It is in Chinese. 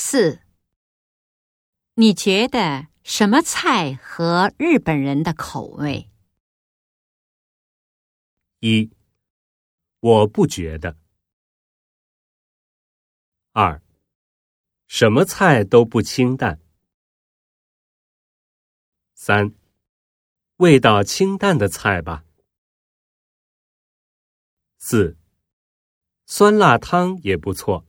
四。你觉得什么菜合日本人的口味？一。我不觉得。二。什么菜都不清淡。三。味道清淡的菜吧。四。酸辣汤也不错。